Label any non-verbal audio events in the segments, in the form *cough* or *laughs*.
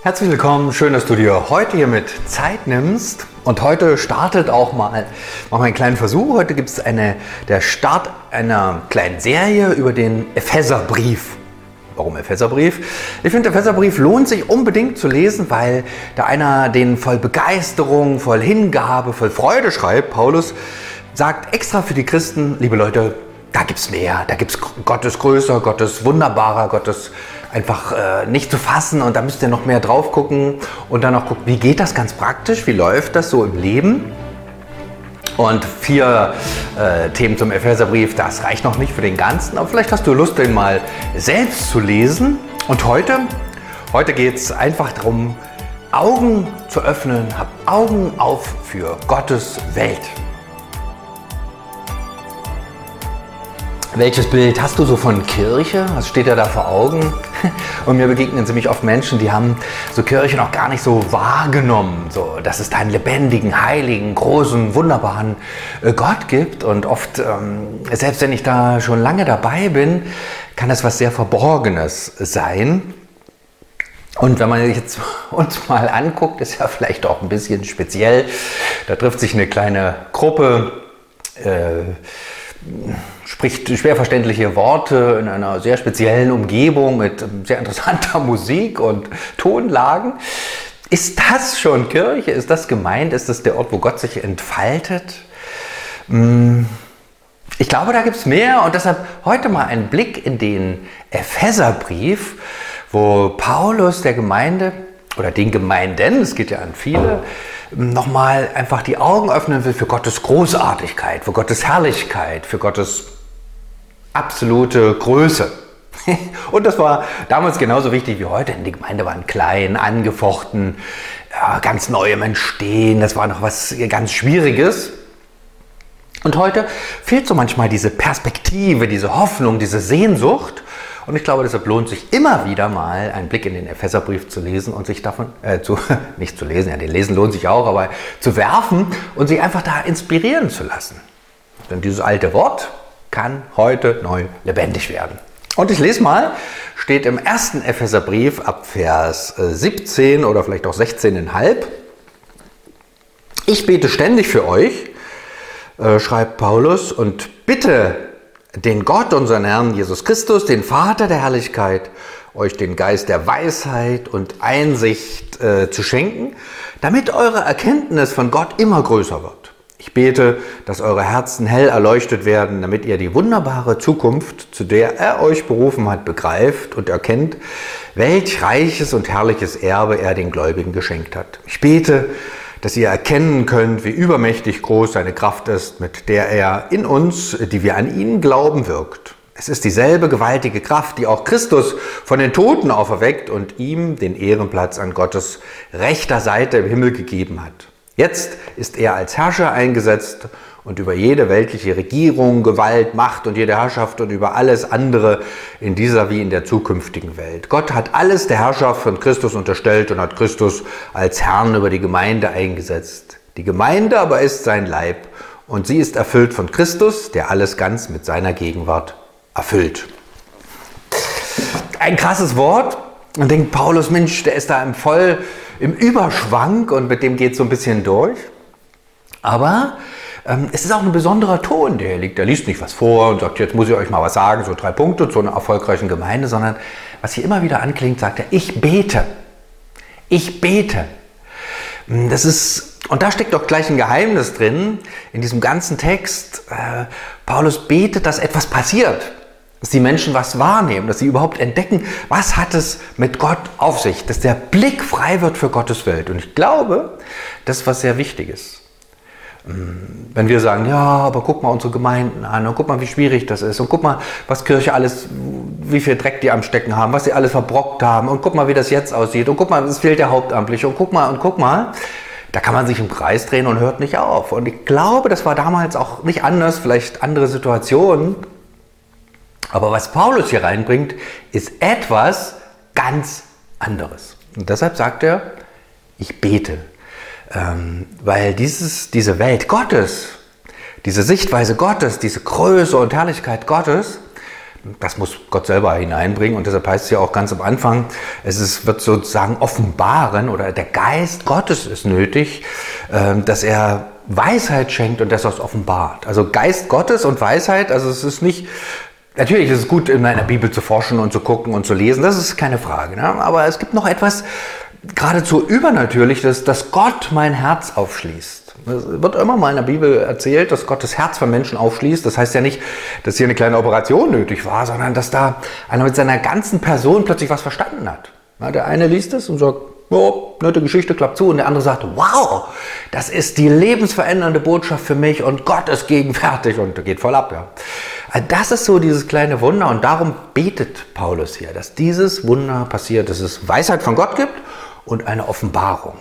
Herzlich willkommen, schön, dass du dir heute hier mit Zeit nimmst. Und heute startet auch mal, machen wir einen kleinen Versuch. Heute gibt es eine, der Start einer kleinen Serie über den Epheserbrief. Warum Epheserbrief? Ich finde, der Epheserbrief lohnt sich unbedingt zu lesen, weil da einer den voll Begeisterung, voll Hingabe, voll Freude schreibt. Paulus sagt extra für die Christen, liebe Leute, da gibt es mehr, da gibt es Gottes größer, Gottes wunderbarer, Gottes einfach äh, nicht zu fassen und da müsst ihr noch mehr drauf gucken und dann noch gucken, wie geht das ganz praktisch, wie läuft das so im Leben. Und vier äh, Themen zum Epheserbrief, das reicht noch nicht für den ganzen, aber vielleicht hast du Lust, den mal selbst zu lesen. Und heute, heute geht es einfach darum, Augen zu öffnen, hab Augen auf für Gottes Welt. Welches Bild hast du so von Kirche? Was steht dir da vor Augen? *laughs* Und mir begegnen ziemlich oft Menschen, die haben so Kirche noch gar nicht so wahrgenommen, so, dass es da einen lebendigen, heiligen, großen, wunderbaren äh, Gott gibt. Und oft, ähm, selbst wenn ich da schon lange dabei bin, kann das was sehr Verborgenes sein. Und wenn man jetzt *laughs* uns mal anguckt, ist ja vielleicht auch ein bisschen speziell. Da trifft sich eine kleine Gruppe. Äh, spricht schwer verständliche Worte in einer sehr speziellen Umgebung mit sehr interessanter *laughs* Musik und Tonlagen. Ist das schon Kirche? Ist das gemeint? Ist das der Ort, wo Gott sich entfaltet? Hm, ich glaube, da gibt es mehr und deshalb heute mal ein Blick in den Epheserbrief, wo Paulus der Gemeinde oder den Gemeinden, es geht ja an viele, nochmal einfach die Augen öffnen will für Gottes Großartigkeit, für Gottes Herrlichkeit, für Gottes absolute Größe. *laughs* Und das war damals genauso wichtig wie heute. Die Gemeinde waren klein, angefochten, ganz neu im Entstehen. Das war noch was ganz Schwieriges. Und heute fehlt so manchmal diese Perspektive, diese Hoffnung, diese Sehnsucht. Und ich glaube, deshalb lohnt sich immer wieder mal einen Blick in den Epheserbrief zu lesen und sich davon, äh, zu, *laughs* nicht zu lesen, ja, den Lesen lohnt sich auch, aber zu werfen und sich einfach da inspirieren zu lassen. Denn dieses alte Wort kann heute neu lebendig werden. Und ich lese mal, steht im ersten Epheserbrief ab Vers 17 äh, oder vielleicht auch 16,5. Ich bete ständig für euch, äh, schreibt Paulus, und bitte den Gott, unseren Herrn Jesus Christus, den Vater der Herrlichkeit, euch den Geist der Weisheit und Einsicht äh, zu schenken, damit eure Erkenntnis von Gott immer größer wird. Ich bete, dass eure Herzen hell erleuchtet werden, damit ihr die wunderbare Zukunft, zu der er euch berufen hat, begreift und erkennt, welch reiches und herrliches Erbe er den Gläubigen geschenkt hat. Ich bete, dass ihr erkennen könnt, wie übermächtig groß seine Kraft ist, mit der er in uns, die wir an ihn glauben, wirkt. Es ist dieselbe gewaltige Kraft, die auch Christus von den Toten auferweckt und ihm den Ehrenplatz an Gottes rechter Seite im Himmel gegeben hat. Jetzt ist er als Herrscher eingesetzt und über jede weltliche Regierung, Gewalt, Macht und jede Herrschaft und über alles andere in dieser wie in der zukünftigen Welt. Gott hat alles der Herrschaft von Christus unterstellt und hat Christus als Herrn über die Gemeinde eingesetzt. Die Gemeinde aber ist sein Leib und sie ist erfüllt von Christus, der alles ganz mit seiner Gegenwart erfüllt. Ein krasses Wort. Und denkt Paulus, Mensch, der ist da im voll im Überschwank und mit dem geht es so ein bisschen durch. Aber ähm, es ist auch ein besonderer Ton, der hier liegt. Er liest nicht was vor und sagt, jetzt muss ich euch mal was sagen, so drei Punkte zu einer erfolgreichen Gemeinde, sondern was hier immer wieder anklingt, sagt er, ich bete. Ich bete. Hm, das ist, und da steckt doch gleich ein Geheimnis drin, in diesem ganzen Text. Äh, Paulus betet, dass etwas passiert. Dass die Menschen was wahrnehmen, dass sie überhaupt entdecken, was hat es mit Gott auf sich, dass der Blick frei wird für Gottes Welt. Und ich glaube, das ist was sehr Wichtiges. Wenn wir sagen, ja, aber guck mal unsere Gemeinden an und guck mal, wie schwierig das ist und guck mal, was Kirche alles, wie viel Dreck die am Stecken haben, was sie alles verbrockt haben und guck mal, wie das jetzt aussieht und guck mal, es fehlt der Hauptamtliche und guck mal und guck mal, da kann man sich im Kreis drehen und hört nicht auf. Und ich glaube, das war damals auch nicht anders, vielleicht andere Situationen. Aber was Paulus hier reinbringt, ist etwas ganz anderes. Und deshalb sagt er, ich bete ähm, weil dieses, diese Welt Gottes, diese Sichtweise Gottes, diese Größe und Herrlichkeit Gottes, das muss Gott selber hineinbringen. Und deshalb heißt es ja auch ganz am Anfang, es ist, wird sozusagen offenbaren oder der Geist Gottes ist nötig, ähm, dass er Weisheit schenkt und das aus offenbart. Also Geist Gottes und Weisheit, also es ist nicht, natürlich ist es gut, in einer Bibel zu forschen und zu gucken und zu lesen, das ist keine Frage. Ne? Aber es gibt noch etwas geradezu übernatürliches, dass Gott mein Herz aufschließt. Es wird immer mal in der Bibel erzählt, dass Gott das Herz von Menschen aufschließt. Das heißt ja nicht, dass hier eine kleine Operation nötig war, sondern dass da einer mit seiner ganzen Person plötzlich was verstanden hat. der eine liest es und sagt, oh, nette Geschichte, klappt zu. Und der andere sagt, wow, das ist die lebensverändernde Botschaft für mich und Gott ist gegenwärtig und geht voll ab. Ja. Also das ist so dieses kleine Wunder und darum betet Paulus hier, dass dieses Wunder passiert, dass es Weisheit von Gott gibt und eine Offenbarung.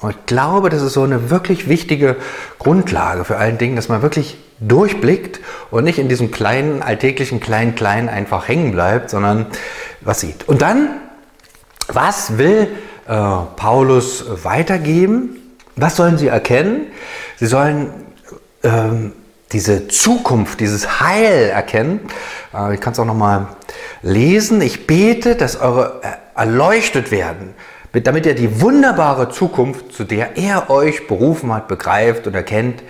Und ich glaube, das ist so eine wirklich wichtige Grundlage für allen Dingen, dass man wirklich durchblickt und nicht in diesem kleinen, alltäglichen Klein-Klein einfach hängen bleibt, sondern was sieht. Und dann, was will äh, Paulus weitergeben? Was sollen sie erkennen? Sie sollen ähm, diese Zukunft, dieses Heil erkennen. Äh, ich kann es auch nochmal lesen. Ich bete, dass eure äh, erleuchtet werden damit er die wunderbare Zukunft, zu der er euch berufen hat, begreift und erkennt,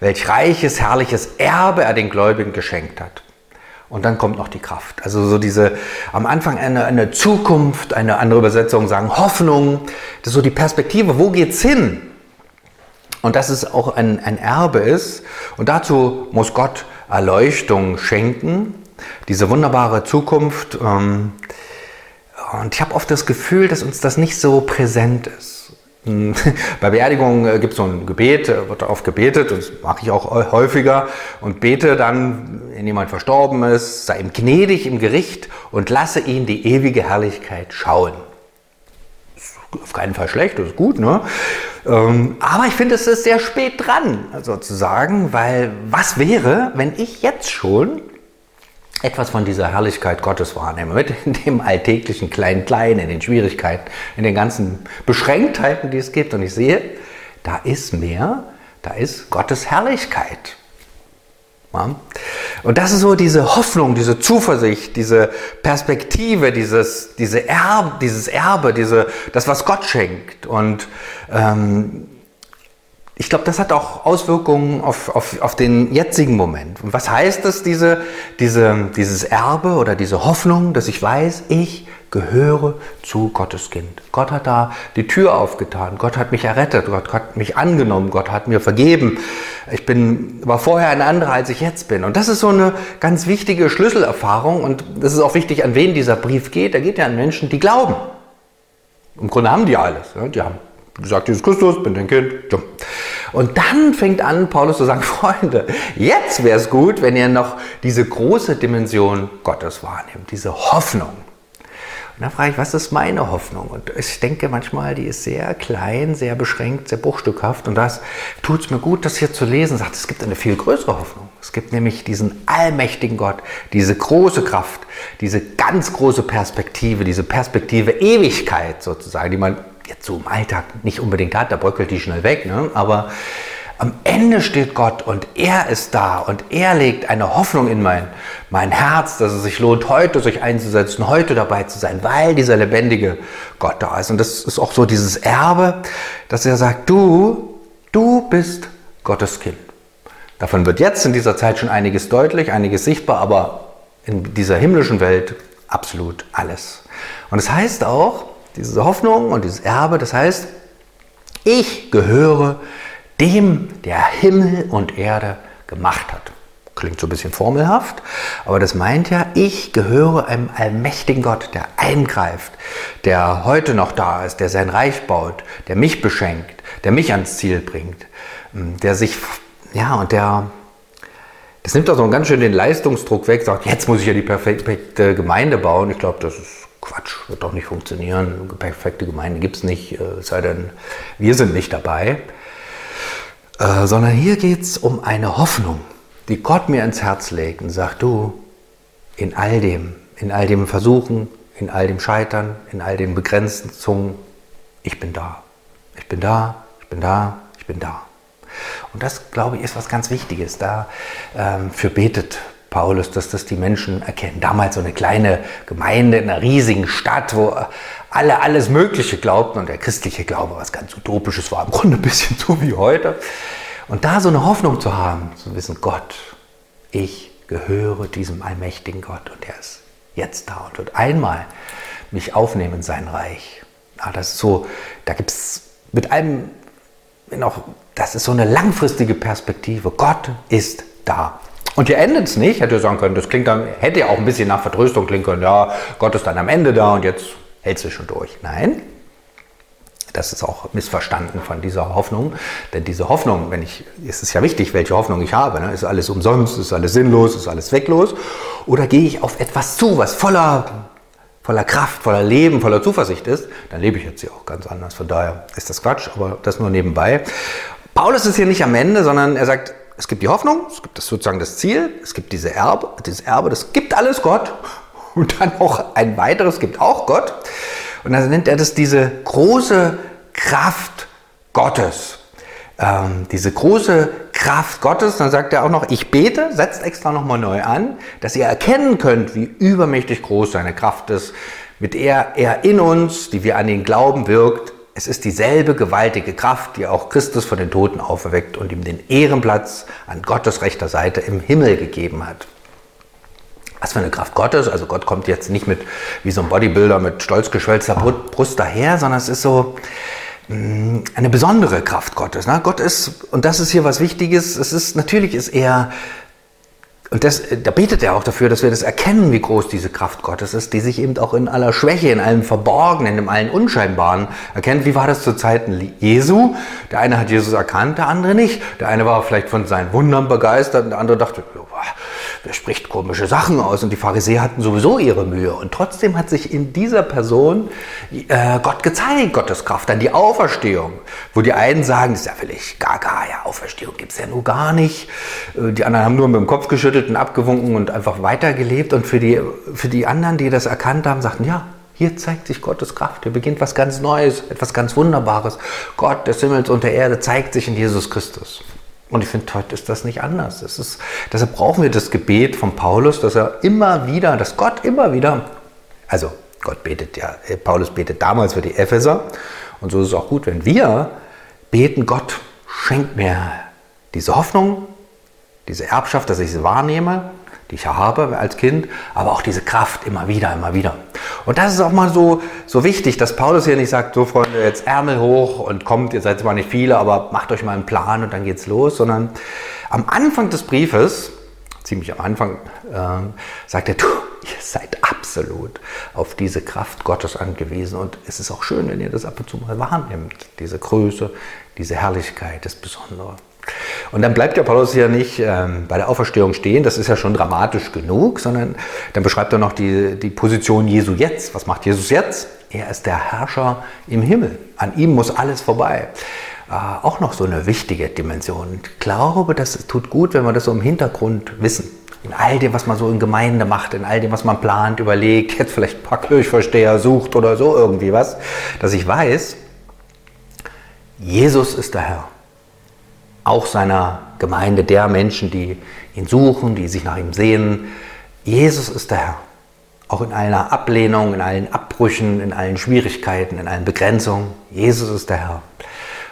welch reiches, herrliches Erbe er den Gläubigen geschenkt hat. Und dann kommt noch die Kraft. Also so diese, am Anfang eine, eine Zukunft, eine andere Übersetzung sagen Hoffnung, das ist so die Perspektive, wo geht's hin? Und dass es auch ein, ein Erbe ist. Und dazu muss Gott Erleuchtung schenken. Diese wunderbare Zukunft, ähm, und ich habe oft das Gefühl, dass uns das nicht so präsent ist. Hm, *laughs* bei Beerdigungen äh, gibt es so ein Gebet, äh, wird darauf gebetet, das mache ich auch häufiger, und bete dann, wenn jemand verstorben ist, sei ihm gnädig im Gericht und lasse ihn die ewige Herrlichkeit schauen. Ist auf keinen Fall schlecht, das ist gut, ne? Ähm, aber ich finde, es ist sehr spät dran, sozusagen, weil was wäre, wenn ich jetzt schon etwas von dieser Herrlichkeit Gottes wahrnehme, mit dem alltäglichen Klein-Klein, in den Schwierigkeiten, in den ganzen Beschränktheiten, die es gibt. Und ich sehe, da ist mehr, da ist Gottes Herrlichkeit. Ja? Und das ist so diese Hoffnung, diese Zuversicht, diese Perspektive, dieses, diese Erbe, dieses Erbe, diese, das, was Gott schenkt. Und ähm, ich glaube, das hat auch Auswirkungen auf, auf, auf den jetzigen Moment. Und was heißt das, diese, diese, dieses Erbe oder diese Hoffnung, dass ich weiß, ich gehöre zu Gottes Kind. Gott hat da die Tür aufgetan. Gott hat mich errettet. Gott hat mich angenommen. Gott hat mir vergeben. Ich bin, war vorher ein anderer, als ich jetzt bin. Und das ist so eine ganz wichtige Schlüsselerfahrung. Und das ist auch wichtig, an wen dieser Brief geht. Er geht ja an Menschen, die glauben. Im Grunde haben die alles. Die haben gesagt, Jesus Christus, bin dein Kind. Und dann fängt an, Paulus zu sagen, *laughs* Freunde, jetzt wäre es gut, wenn ihr noch diese große Dimension Gottes wahrnehmt, diese Hoffnung. Und dann frage ich, was ist meine Hoffnung? Und ich denke manchmal, die ist sehr klein, sehr beschränkt, sehr bruchstückhaft. Und das tut es mir gut, das hier zu lesen. Sagt, es gibt eine viel größere Hoffnung. Es gibt nämlich diesen allmächtigen Gott, diese große Kraft, diese ganz große Perspektive, diese Perspektive Ewigkeit sozusagen, die man jetzt so im Alltag nicht unbedingt hat, da bröckelt die schnell weg, ne? aber am Ende steht Gott und er ist da und er legt eine Hoffnung in mein, mein Herz, dass es sich lohnt, heute sich einzusetzen, heute dabei zu sein, weil dieser lebendige Gott da ist. Und das ist auch so dieses Erbe, dass er sagt, du, du bist Gottes Kind. Davon wird jetzt in dieser Zeit schon einiges deutlich, einiges sichtbar, aber in dieser himmlischen Welt absolut alles. Und es das heißt auch, diese Hoffnung und dieses Erbe, das heißt, ich gehöre dem, der Himmel und Erde gemacht hat. Klingt so ein bisschen formelhaft, aber das meint ja, ich gehöre einem allmächtigen Gott, der eingreift, der heute noch da ist, der sein Reich baut, der mich beschenkt, der mich ans Ziel bringt, der sich, ja, und der, das nimmt auch so ganz schön den Leistungsdruck weg, sagt, jetzt muss ich ja die perfekte Gemeinde bauen. Ich glaube, das ist Quatsch, wird doch nicht funktionieren. Perfekte Gemeinde gibt es nicht, äh, es sei denn, wir sind nicht dabei. Äh, sondern hier geht es um eine Hoffnung, die Gott mir ins Herz legt und sagt, du, in all dem, in all dem Versuchen, in all dem Scheitern, in all den Begrenzungen, ich bin da. Ich bin da, ich bin da, ich bin da. Und das, glaube ich, ist was ganz Wichtiges. Dafür ähm, betet Paulus, dass das die Menschen erkennen. Damals so eine kleine Gemeinde in einer riesigen Stadt, wo alle alles Mögliche glaubten und der christliche Glaube was ganz Utopisches war, im Grunde ein bisschen *laughs* so wie heute. Und da so eine Hoffnung zu haben, zu wissen, Gott, ich gehöre diesem allmächtigen Gott und er ist jetzt da und wird einmal mich aufnehmen in sein Reich. Ja, das ist so, da gibt es mit allem noch, das ist so eine langfristige Perspektive. Gott ist da. Und hier endet es nicht, hätte sagen können, das klingt dann, hätte ja auch ein bisschen nach Vertröstung klingen können, ja, Gott ist dann am Ende da und jetzt hält du schon durch. Nein, das ist auch missverstanden von dieser Hoffnung. Denn diese Hoffnung, wenn ich, es ist ja wichtig, welche Hoffnung ich habe. Ne? Ist alles umsonst, ist alles sinnlos, ist alles zwecklos? Oder gehe ich auf etwas zu, was voller, voller Kraft, voller Leben, voller Zuversicht ist? Dann lebe ich jetzt hier auch ganz anders. Von daher ist das Quatsch, aber das nur nebenbei. Paulus ist hier nicht am Ende, sondern er sagt, es gibt die Hoffnung, es gibt das sozusagen das Ziel, es gibt diese Erbe, dieses Erbe, das gibt alles Gott. *laughs* Und dann auch ein weiteres gibt auch Gott. Und dann nennt er das diese große Kraft Gottes. Ähm, diese große Kraft Gottes, dann sagt er auch noch, ich bete, setzt extra nochmal neu an, dass ihr erkennen könnt, wie übermächtig groß seine Kraft ist, mit der er in uns, die wir an ihn glauben, wirkt. Es ist dieselbe gewaltige Kraft, die auch Christus von den Toten auferweckt und ihm den Ehrenplatz an Gottes rechter Seite im Himmel gegeben hat was für eine Kraft Gottes. Also Gott kommt jetzt nicht mit wie so ein Bodybuilder mit stolz geschwellter Brust daher, sondern es ist so mm, eine besondere Kraft Gottes. Ne? Gott ist, und das ist hier was Wichtiges, es ist, natürlich ist er und das, da betet er auch dafür, dass wir das erkennen, wie groß diese Kraft Gottes ist, die sich eben auch in aller Schwäche, in allem Verborgenen, in allem Unscheinbaren erkennt. Wie war das zu Zeiten Jesu? Der eine hat Jesus erkannt, der andere nicht. Der eine war vielleicht von seinen Wundern begeistert, der andere dachte, der spricht komische Sachen aus und die Pharisäer hatten sowieso ihre Mühe. Und trotzdem hat sich in dieser Person äh, Gott gezeigt, Gottes Kraft, dann die Auferstehung, wo die einen sagen, das ist ja völlig gaga, ja, Auferstehung gibt es ja nur gar nicht. Äh, die anderen haben nur mit dem Kopf geschüttelt und abgewunken und einfach weitergelebt. Und für die, für die anderen, die das erkannt haben, sagten, ja, hier zeigt sich Gottes Kraft. Hier beginnt was ganz Neues, etwas ganz Wunderbares. Gott des Himmels und der Erde zeigt sich in Jesus Christus. Und ich finde, heute ist das nicht anders. Es ist, deshalb brauchen wir das Gebet von Paulus, dass er immer wieder, dass Gott immer wieder, also Gott betet ja, äh, Paulus betet damals für die Epheser. Und so ist es auch gut, wenn wir beten, Gott schenkt mir diese Hoffnung, diese Erbschaft, dass ich sie wahrnehme, die ich habe als Kind, aber auch diese Kraft immer wieder, immer wieder. Und das ist auch mal so, so wichtig, dass Paulus hier nicht sagt, so Freunde, jetzt Ärmel hoch und kommt, ihr seid zwar nicht viele, aber macht euch mal einen Plan und dann geht's los, sondern am Anfang des Briefes, ziemlich am Anfang, äh, sagt er, du, ihr seid absolut auf diese Kraft Gottes angewiesen und es ist auch schön, wenn ihr das ab und zu mal wahrnimmt, diese Größe, diese Herrlichkeit, das Besondere. Und dann bleibt ja Paulus ja nicht ähm, bei der Auferstehung stehen, das ist ja schon dramatisch genug, sondern dann beschreibt er noch die, die Position Jesu jetzt. Was macht Jesus jetzt? Er ist der Herrscher im Himmel. An ihm muss alles vorbei. Äh, auch noch so eine wichtige Dimension. Ich glaube, das tut gut, wenn wir das so im Hintergrund wissen. In all dem, was man so in Gemeinde macht, in all dem, was man plant, überlegt, jetzt vielleicht ein paar Kirchvorsteher sucht oder so irgendwie was, dass ich weiß, Jesus ist der Herr auch seiner Gemeinde, der Menschen, die ihn suchen, die sich nach ihm sehen. Jesus ist der Herr. Auch in aller Ablehnung, in allen Abbrüchen, in allen Schwierigkeiten, in allen Begrenzungen. Jesus ist der Herr.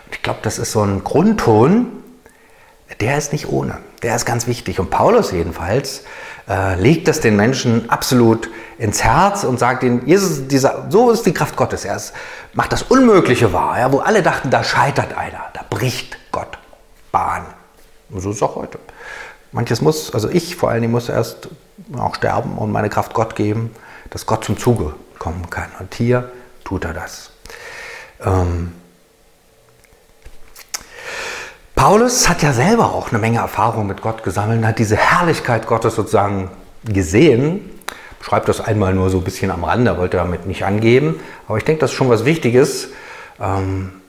Und ich glaube, das ist so ein Grundton, der ist nicht ohne. Der ist ganz wichtig. Und Paulus jedenfalls äh, legt das den Menschen absolut ins Herz und sagt ihnen, Jesus, dieser, so ist die Kraft Gottes. Er ist, macht das Unmögliche wahr, ja, wo alle dachten, da scheitert einer, da bricht. Bahn. Und so ist es auch heute. Manches muss, also ich vor allen Dingen muss erst auch sterben und meine Kraft Gott geben, dass Gott zum Zuge kommen kann. Und hier tut er das. Ähm, Paulus hat ja selber auch eine Menge Erfahrung mit Gott gesammelt, hat diese Herrlichkeit Gottes sozusagen gesehen. Schreibt das einmal nur so ein bisschen am Rande, wollte damit nicht angeben. Aber ich denke, das ist schon was Wichtiges. Ähm,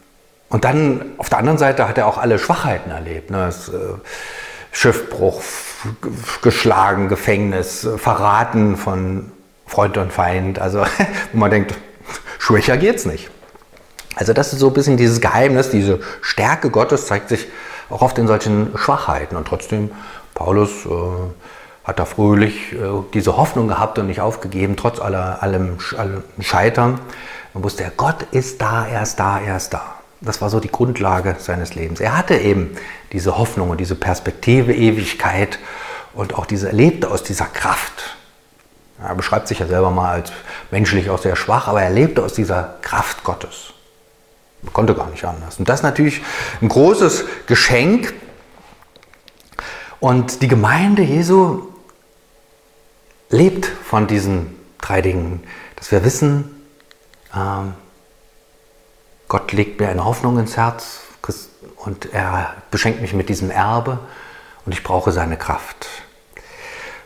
und dann auf der anderen Seite hat er auch alle Schwachheiten erlebt. Ne? Das, äh, Schiffbruch, geschlagen, Gefängnis, Verraten von Freund und Feind. Also *laughs* wo man denkt, schwächer geht's nicht. Also das ist so ein bisschen dieses Geheimnis, diese Stärke Gottes zeigt sich auch oft in solchen Schwachheiten. Und trotzdem, Paulus äh, hat da fröhlich äh, diese Hoffnung gehabt und nicht aufgegeben, trotz aller, allem, allem Scheitern. Man wusste, Gott ist da, er ist da, er ist da. Das war so die Grundlage seines Lebens. Er hatte eben diese Hoffnung und diese Perspektive, Ewigkeit und auch diese erlebte aus dieser Kraft. Er beschreibt sich ja selber mal als menschlich auch sehr schwach, aber er lebte aus dieser Kraft Gottes. Er konnte gar nicht anders. Und das ist natürlich ein großes Geschenk. Und die Gemeinde Jesu lebt von diesen drei Dingen. Dass wir wissen, ähm, Gott legt mir eine Hoffnung ins Herz und er beschenkt mich mit diesem Erbe und ich brauche seine Kraft.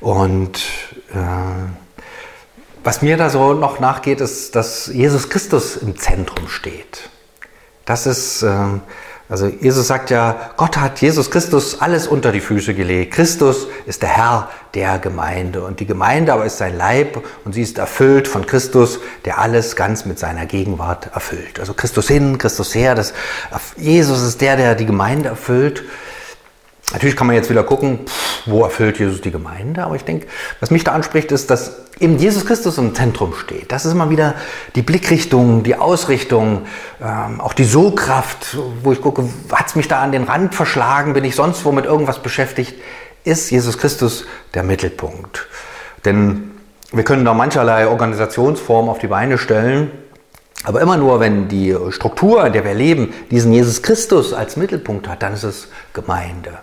Und äh, was mir da so noch nachgeht, ist, dass Jesus Christus im Zentrum steht. Das ist, äh, also Jesus sagt ja, Gott hat Jesus Christus alles unter die Füße gelegt. Christus ist der Herr der Gemeinde und die Gemeinde aber ist sein Leib und sie ist erfüllt von Christus, der alles ganz mit seiner Gegenwart erfüllt. Also Christus hin, Christus her, das, Jesus ist der, der die Gemeinde erfüllt. Natürlich kann man jetzt wieder gucken, wo erfüllt Jesus die Gemeinde, aber ich denke, was mich da anspricht, ist, dass eben Jesus Christus im Zentrum steht. Das ist immer wieder die Blickrichtung, die Ausrichtung, ähm, auch die So-Kraft, wo ich gucke, hat es mich da an den Rand verschlagen, bin ich sonst wo mit irgendwas beschäftigt, ist Jesus Christus der Mittelpunkt. Denn wir können da mancherlei Organisationsformen auf die Beine stellen, aber immer nur, wenn die Struktur, in der wir leben, diesen Jesus Christus als Mittelpunkt hat, dann ist es Gemeinde.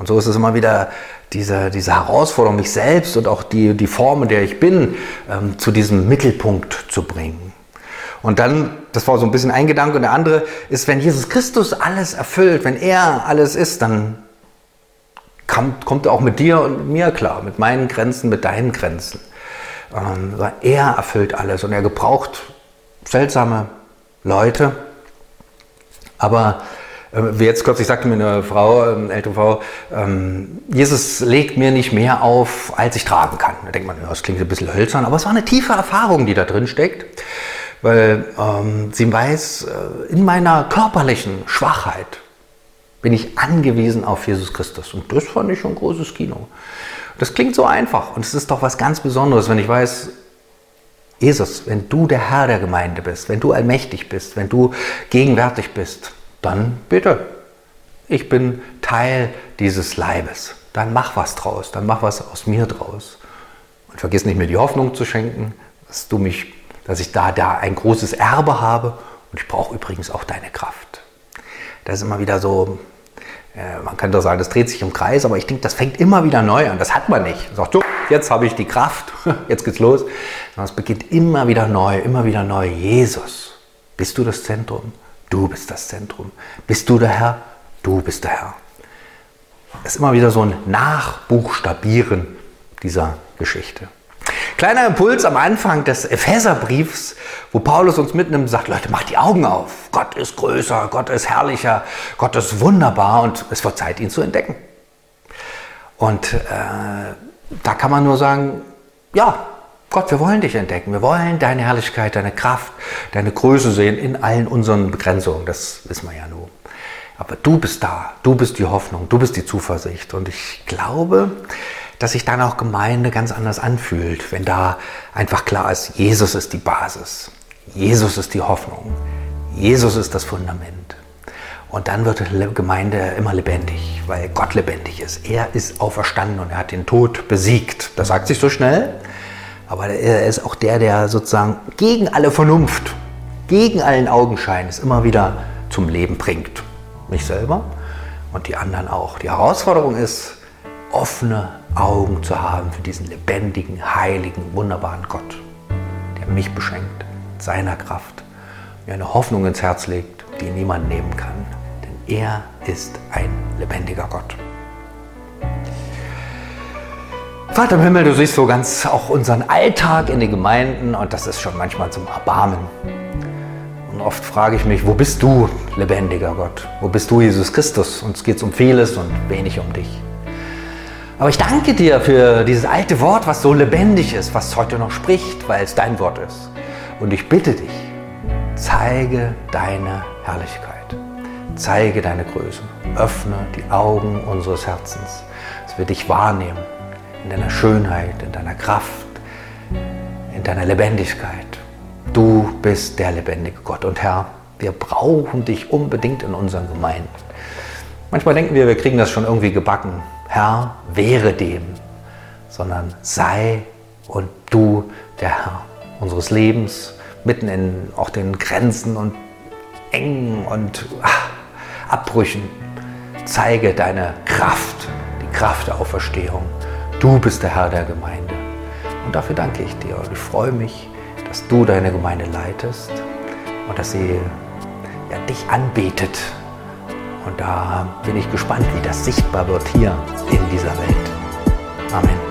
Und so ist es immer wieder diese, diese Herausforderung, mich selbst und auch die, die Form, in der ich bin, ähm, zu diesem Mittelpunkt zu bringen. Und dann, das war so ein bisschen ein Gedanke, und der andere ist, wenn Jesus Christus alles erfüllt, wenn er alles ist, dann kommt, kommt er auch mit dir und mir klar, mit meinen Grenzen, mit deinen Grenzen. Ähm, er erfüllt alles und er gebraucht seltsame Leute, aber wie jetzt kürzlich sagte mir eine Frau, eine ähm, ältere Frau, ähm, Jesus legt mir nicht mehr auf, als ich tragen kann. Da denkt man, das klingt ein bisschen hölzern, aber es war eine tiefe Erfahrung, die da drin steckt, weil ähm, sie weiß, äh, in meiner körperlichen Schwachheit bin ich angewiesen auf Jesus Christus. Und das fand ich schon ein großes Kino. Das klingt so einfach und es ist doch was ganz Besonderes, wenn ich weiß, Jesus, wenn du der Herr der Gemeinde bist, wenn du allmächtig bist, wenn du gegenwärtig bist, dann bitte. Ich bin Teil dieses Leibes. Dann mach was draus, dann mach was aus mir draus. Und vergiss nicht mir die Hoffnung zu schenken, dass du mich, dass ich da, da ein großes Erbe habe. Und ich brauche übrigens auch deine Kraft. Das ist immer wieder so, äh, man könnte sagen, das dreht sich im Kreis, aber ich denke, das fängt immer wieder neu an. Das hat man nicht. Sagt, so, jetzt habe ich die Kraft, *laughs* jetzt geht's los. Sondern es beginnt immer wieder neu, immer wieder neu. Jesus, bist du das Zentrum? Du bist das Zentrum. Bist du der Herr? Du bist der Herr. Das ist immer wieder so ein Nachbuchstabieren dieser Geschichte. Kleiner Impuls am Anfang des Epheserbriefs, wo Paulus uns mitnimmt und sagt, Leute, macht die Augen auf. Gott ist größer, Gott ist herrlicher, Gott ist wunderbar und es wird Zeit, ihn zu entdecken. Und äh, da kann man nur sagen, ja, Gott, wir wollen dich entdecken. Wir wollen deine Herrlichkeit, deine Kraft, deine Größe sehen in allen unseren Begrenzungen. Das wissen wir ja nur. Aber du bist da. Du bist die Hoffnung. Du bist die Zuversicht. Und ich glaube, dass sich dann auch Gemeinde ganz anders anfühlt, wenn da einfach klar ist, Jesus ist die Basis. Jesus ist die Hoffnung. Jesus ist das Fundament. Und dann wird Gemeinde immer lebendig, weil Gott lebendig ist. Er ist auferstanden und er hat den Tod besiegt. Das sagt sich so schnell, aber er ist auch der, der sozusagen gegen alle Vernunft, gegen allen Augenschein es immer wieder zum Leben bringt. Mich selber und die anderen auch. Die Herausforderung ist, offene Augen zu haben für diesen lebendigen, heiligen, wunderbaren Gott, der mich beschenkt mit seiner Kraft, mir eine Hoffnung ins Herz legt, die niemand nehmen kann. Denn er ist ein lebendiger Gott. Vater im Himmel, du siehst so ganz auch unseren Alltag in den Gemeinden und das ist schon manchmal zum Erbarmen. Und oft frage ich mich, wo bist du, lebendiger Gott? Wo bist du, Jesus Christus? Uns geht es um vieles und wenig um dich. Aber ich danke dir für dieses alte Wort, was so lebendig ist, was heute noch spricht, weil es dein Wort ist. Und ich bitte dich, zeige deine Herrlichkeit, zeige deine Größe, öffne die Augen unseres Herzens, dass wir dich wahrnehmen in deiner Schönheit, in deiner Kraft, in deiner Lebendigkeit. Du bist der lebendige Gott. Und Herr, wir brauchen dich unbedingt in unseren Gemeinden. Manchmal denken wir, wir kriegen das schon irgendwie gebacken. Herr, wäre dem, sondern sei und du der Herr unseres Lebens, mitten in auch den Grenzen und Engen und ach, Abbrüchen. Zeige deine Kraft, die Kraft der Auferstehung. Du bist der Herr der Gemeinde. Und dafür danke ich dir und ich freue mich, dass du deine Gemeinde leitest und dass sie ja, dich anbetet. Und da bin ich gespannt, wie das sichtbar wird hier in dieser Welt. Amen.